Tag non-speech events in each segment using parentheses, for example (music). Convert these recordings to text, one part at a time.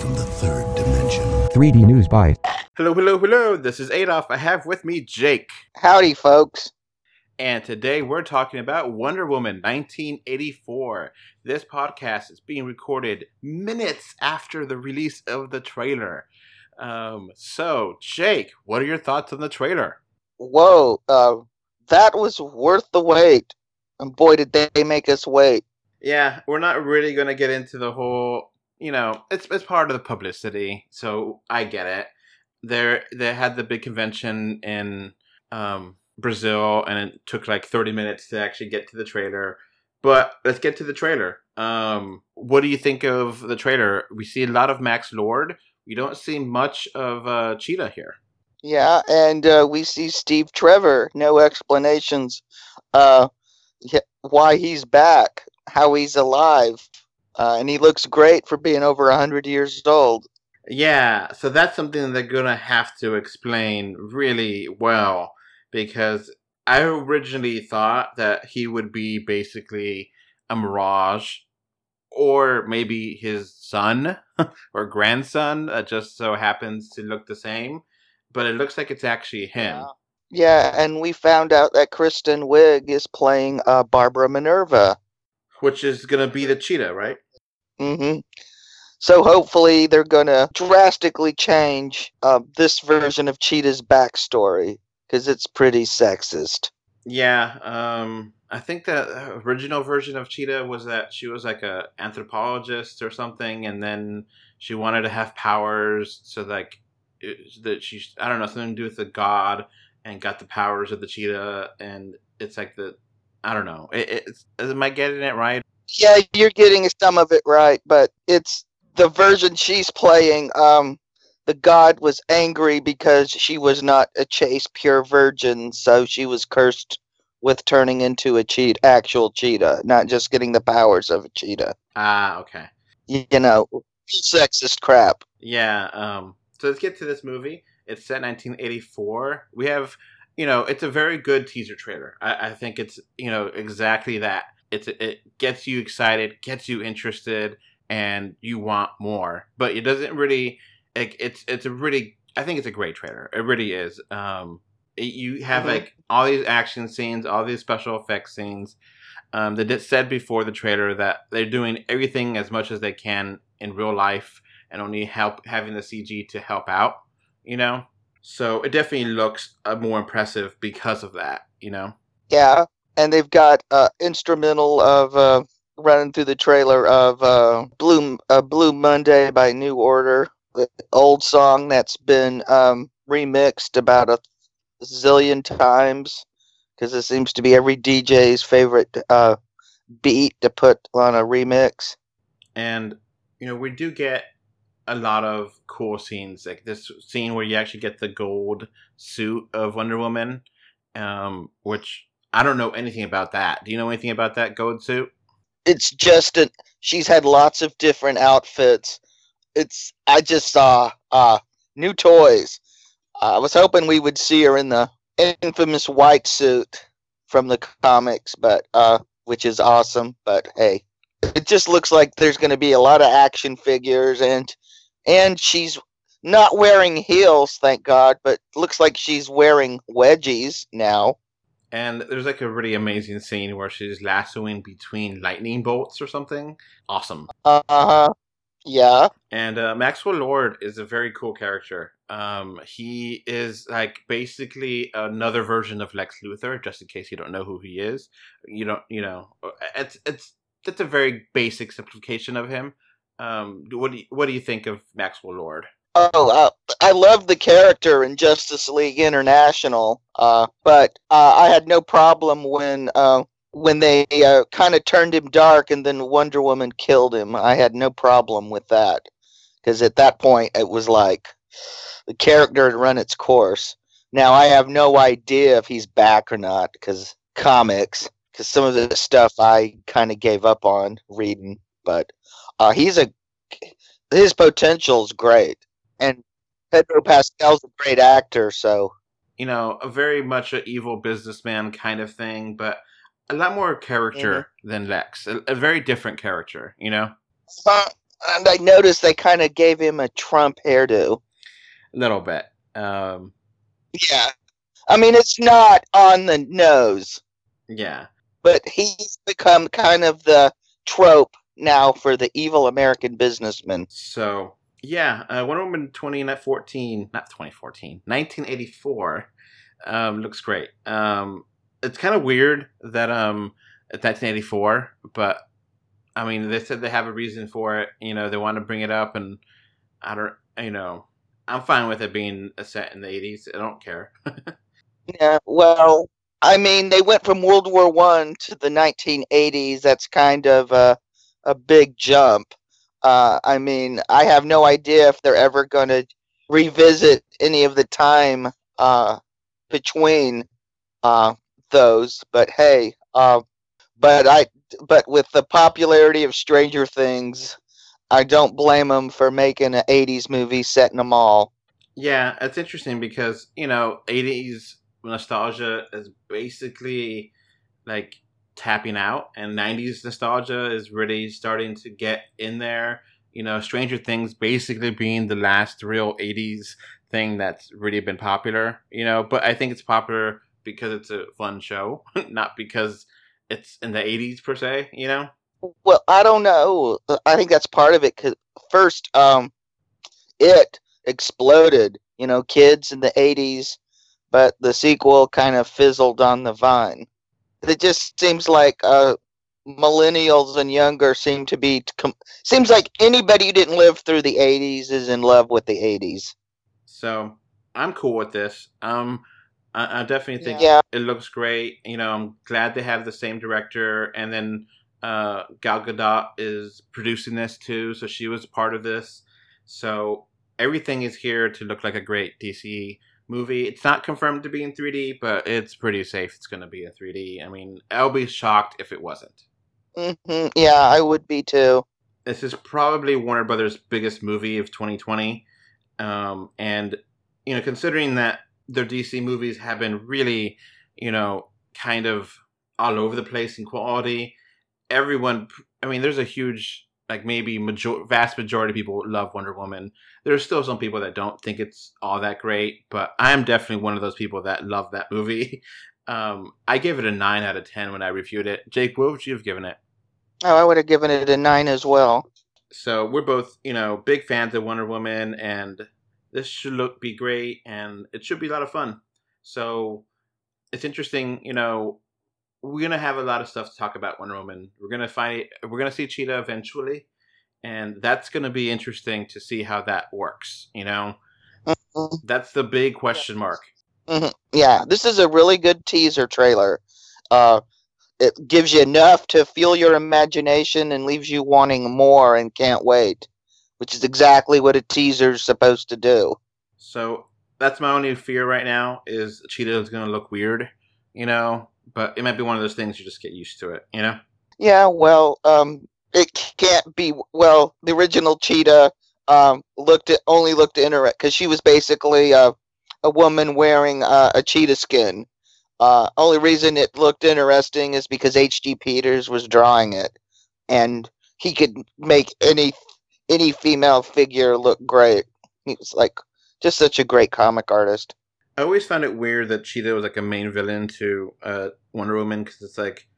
from the third dimension. 3D News Bite. Hello, hello, hello. This is Adolf. I have with me Jake. Howdy, folks. And today we're talking about Wonder Woman 1984. This podcast is being recorded minutes after the release of the trailer. Um, so, Jake, what are your thoughts on the trailer? Whoa, uh, that was worth the wait. And boy, did they make us wait. Yeah, we're not really going to get into the whole, you know, it's it's part of the publicity, so I get it. There they had the big convention in um, Brazil and it took like 30 minutes to actually get to the trailer. But let's get to the trailer. Um, what do you think of the trailer? We see a lot of Max Lord. We don't see much of uh, Cheetah here. Yeah, and uh, we see Steve Trevor. No explanations uh, why he's back, how he's alive. Uh, and he looks great for being over 100 years old. Yeah, so that's something they're going to have to explain really well because I originally thought that he would be basically a Mirage or maybe his son (laughs) or grandson that just so happens to look the same. But it looks like it's actually him. Yeah, yeah and we found out that Kristen Wiig is playing uh, Barbara Minerva. Which is going to be the cheetah, right? Mm-hmm. So hopefully they're going to drastically change uh, this version of Cheetah's backstory because it's pretty sexist. Yeah, um, I think the original version of Cheetah was that she was like a anthropologist or something, and then she wanted to have powers, so like it, that she I don't know something to do with the god, and got the powers of the cheetah, and it's like the I don't know. It, it's am I getting it right? Yeah, you're getting some of it right, but it's the version she's playing. Um, the god was angry because she was not a chaste, pure virgin, so she was cursed with turning into a cheat, actual cheetah, not just getting the powers of a cheetah. Ah, okay. You, you know, sexist crap. Yeah. Um. So let's get to this movie. It's set 1984. We have, you know, it's a very good teaser trailer. I, I think it's, you know, exactly that. It's it gets you excited, gets you interested, and you want more. But it doesn't really it, it's it's a really I think it's a great trailer. It really is. Um, it, you have mm-hmm. like all these action scenes, all these special effects scenes. Um, they did, said before the trailer that they're doing everything as much as they can in real life, and only help having the CG to help out. You know, so it definitely looks uh, more impressive because of that. You know. Yeah, and they've got uh, instrumental of uh, running through the trailer of uh, Blue uh, Blue Monday by New Order the old song that's been um, remixed about a zillion times because it seems to be every DJ's favorite uh, beat to put on a remix. And you know, we do get a lot of cool scenes, like this scene where you actually get the gold suit of Wonder Woman, um, which I don't know anything about that. Do you know anything about that gold suit? It's just a. She's had lots of different outfits it's I just saw uh new toys. I was hoping we would see her in the infamous white suit from the comics, but uh which is awesome, but hey, it just looks like there's going to be a lot of action figures and and she's not wearing heels, thank God, but looks like she's wearing wedgies now. And there's like a really amazing scene where she's lassoing between lightning bolts or something. Awesome. Uh huh. Yeah. And uh, Maxwell Lord is a very cool character. Um, he is like basically another version of Lex Luthor. Just in case you don't know who he is, you don't, you know, it's it's that's a very basic simplification of him. Um, what do you, what do you think of Maxwell Lord? Oh, uh, I love the character in Justice League International, uh, but uh, I had no problem when uh, when they uh, kind of turned him dark and then Wonder Woman killed him, I had no problem with that. Because at that point, it was like the character had run its course. Now, I have no idea if he's back or not because comics, because some of the stuff I kind of gave up on reading. But uh, he's a, his potential's great. And Pedro Pascal's a great actor, so. You know, a very much an evil businessman kind of thing, but a lot more character mm-hmm. than Lex. A, a, very different character, you know. Uh, And I noticed they kind of gave him a Trump hairdo. A little bit. Um, Yeah. I mean, it's not on the nose, yeah. but he's become kind of the trope now for the evil American businessman. So yeah, uh, Wonder Woman 2014, not 2014, 1984, um, looks great. Um, it's kind of weird that um, it's 1984, but I mean, they said they have a reason for it. You know, they want to bring it up, and I don't, you know, I'm fine with it being a set in the 80s. I don't care. (laughs) Yeah, well, I mean, they went from World War One to the 1980s. That's kind of a a big jump. Uh, I mean, I have no idea if they're ever going to revisit any of the time uh, between uh, those. But hey, uh, but I, but with the popularity of Stranger Things, I don't blame them for making an 80s movie set in a mall. Yeah, it's interesting because you know, '80s nostalgia is basically like tapping out, and '90s nostalgia is really starting to get in there. You know, Stranger Things basically being the last real '80s thing that's really been popular. You know, but I think it's popular because it's a fun show, (laughs) not because it's in the '80s per se. You know. Well, I don't know. I think that's part of it. Cause first, um, it exploded. You know, kids in the '80s, but the sequel kind of fizzled on the vine. It just seems like uh, millennials and younger seem to be. Com- seems like anybody who didn't live through the '80s is in love with the '80s. So I'm cool with this. Um, I, I definitely think Yeah. it looks great. You know, I'm glad they have the same director, and then uh, Gal Gadot is producing this too, so she was part of this. So everything is here to look like a great DC movie. It's not confirmed to be in 3D, but it's pretty safe. It's going to be in 3D. I mean, I'll be shocked if it wasn't. hmm Yeah, I would be too. This is probably Warner Brothers' biggest movie of 2020. Um, and, you know, considering that their DC movies have been really, you know, kind of all over the place in quality, everyone, I mean, there's a huge, like maybe major- vast majority of people love Wonder Woman. There's still some people that don't think it's all that great, but I'm definitely one of those people that love that movie. (laughs) Um, I gave it a 9 out of 10 when I reviewed it. Jake, what would you have given it? Oh, I would have given it a nine as well. so we're both you know big fans of wonder woman and this should look be great and it should be a lot of fun so it's interesting you know we're gonna have a lot of stuff to talk about wonder woman we're gonna find we're gonna see cheetah eventually and that's gonna be interesting to see how that works you know Mhm. that's the big question mark Mhm. Yeah, this is a really good teaser trailer. Uh, it gives you enough to fuel your imagination and leaves you wanting more and can't wait, which is exactly what a teaser's supposed to do. so that's my only fear right now is cheetah is gonna look weird you know but it might be one of those things you just get used to it you know Yeah, well, um, it can't be. Well, the original Cheetah um, looked at only looked interesting because she was basically a, a woman wearing uh, a cheetah skin. Uh, only reason it looked interesting is because H.G. Peters was drawing it, and he could make any any female figure look great. He was like just such a great comic artist. I always found it weird that Cheetah was like a main villain to uh, Wonder Woman because it's like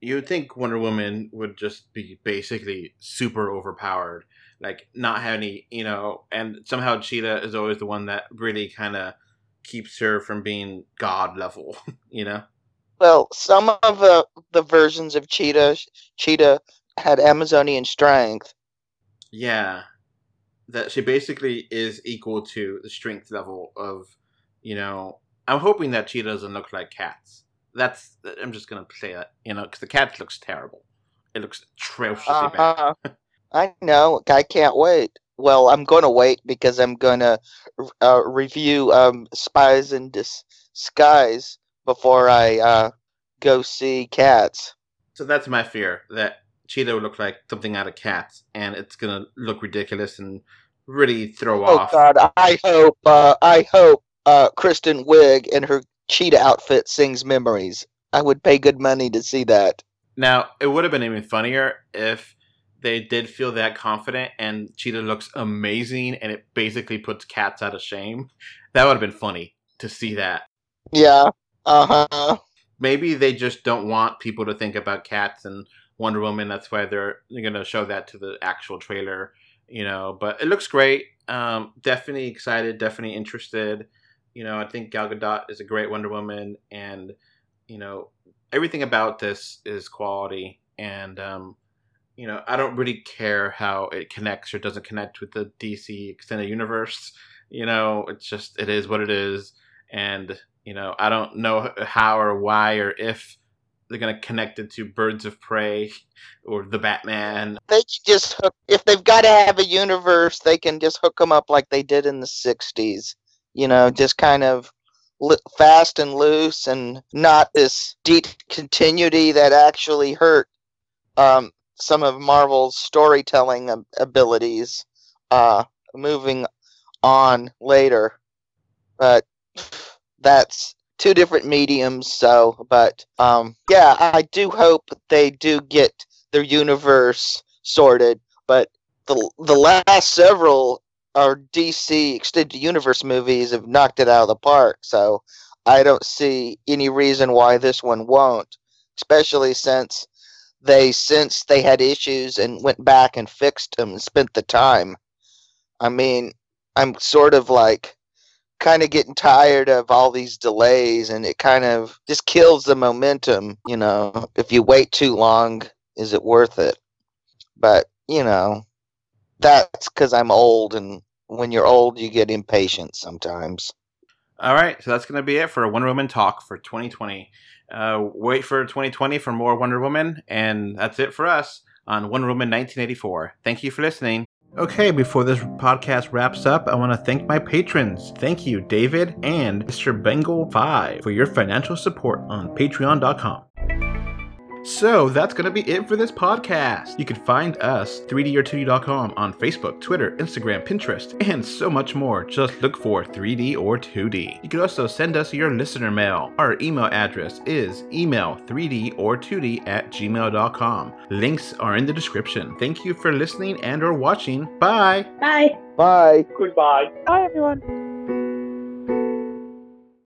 you would think Wonder Woman would just be basically super overpowered, like not have any, you know, and somehow Cheetah is always the one that really kind of keeps her from being god level, (laughs) you know. Well, some of the the versions of Cheetah Cheetah had Amazonian strength. Yeah, that she basically is equal to the strength level of, you know. I'm hoping that Cheetah doesn't look like cats. That's I'm just gonna say that, you know, because the cat looks terrible. It looks atrociously bad. Uh-huh. (laughs) I know. I can't wait. Well, I'm going to wait because I'm going to uh, review um, Spies in Disguise before I uh, go see Cats. So that's my fear that Cheetah would look like something out of Cats, and it's gonna look ridiculous and really throw Oh off. Oh God! I hope. Uh, I hope uh, Kristen Wiig in her cheetah outfit sings "Memories." I would pay good money to see that. Now, it would have been even funnier if they did feel that confident and Cheetah looks amazing and it basically puts cats out of shame. That would have been funny to see that. Yeah. Uh huh. Maybe they just don't want people to think about cats and Wonder Woman. That's why they're, they're going to show that to the actual trailer, you know. But it looks great. Um, definitely excited, definitely interested. You know, I think Gal Gadot is a great Wonder Woman, and you know, everything about this is quality. And um, you know, I don't really care how it connects or doesn't connect with the DC extended universe. You know, it's just it is what it is, and you know, I don't know how or why or if they're gonna connect it to Birds of Prey or the Batman. They just hook if they've got to have a universe, they can just hook them up like they did in the '60s. You know, just kind of fast and loose, and not this deep continuity that actually hurt um, some of Marvel's storytelling ab- abilities. Uh, moving on later, but that's two different mediums. So, but um, yeah, I do hope they do get their universe sorted. But the the last several our DC extended universe movies have knocked it out of the park. So I don't see any reason why this one won't, especially since they since they had issues and went back and fixed them and spent the time. I mean, I'm sort of like kind of getting tired of all these delays and it kind of just kills the momentum, you know. If you wait too long, is it worth it? But, you know, that's cuz I'm old and when you're old you get impatient sometimes. All right, so that's going to be it for Wonder Woman talk for 2020. Uh, wait for 2020 for more Wonder Woman, and that's it for us on Wonder Woman 1984. Thank you for listening. Okay, before this podcast wraps up, I want to thank my patrons. Thank you, David and Mr. Bengal5, for your financial support on patreon.com. So that's going to be it for this podcast. You can find us 3D2D.com on Facebook, Twitter, Instagram, Pinterest, and so much more. Just look for 3D or 2D. You can also send us your listener mail. Our email address is email 3D or 2D at gmail.com. Links are in the description. Thank you for listening and or watching. Bye. Bye. Bye. Goodbye. Bye, everyone.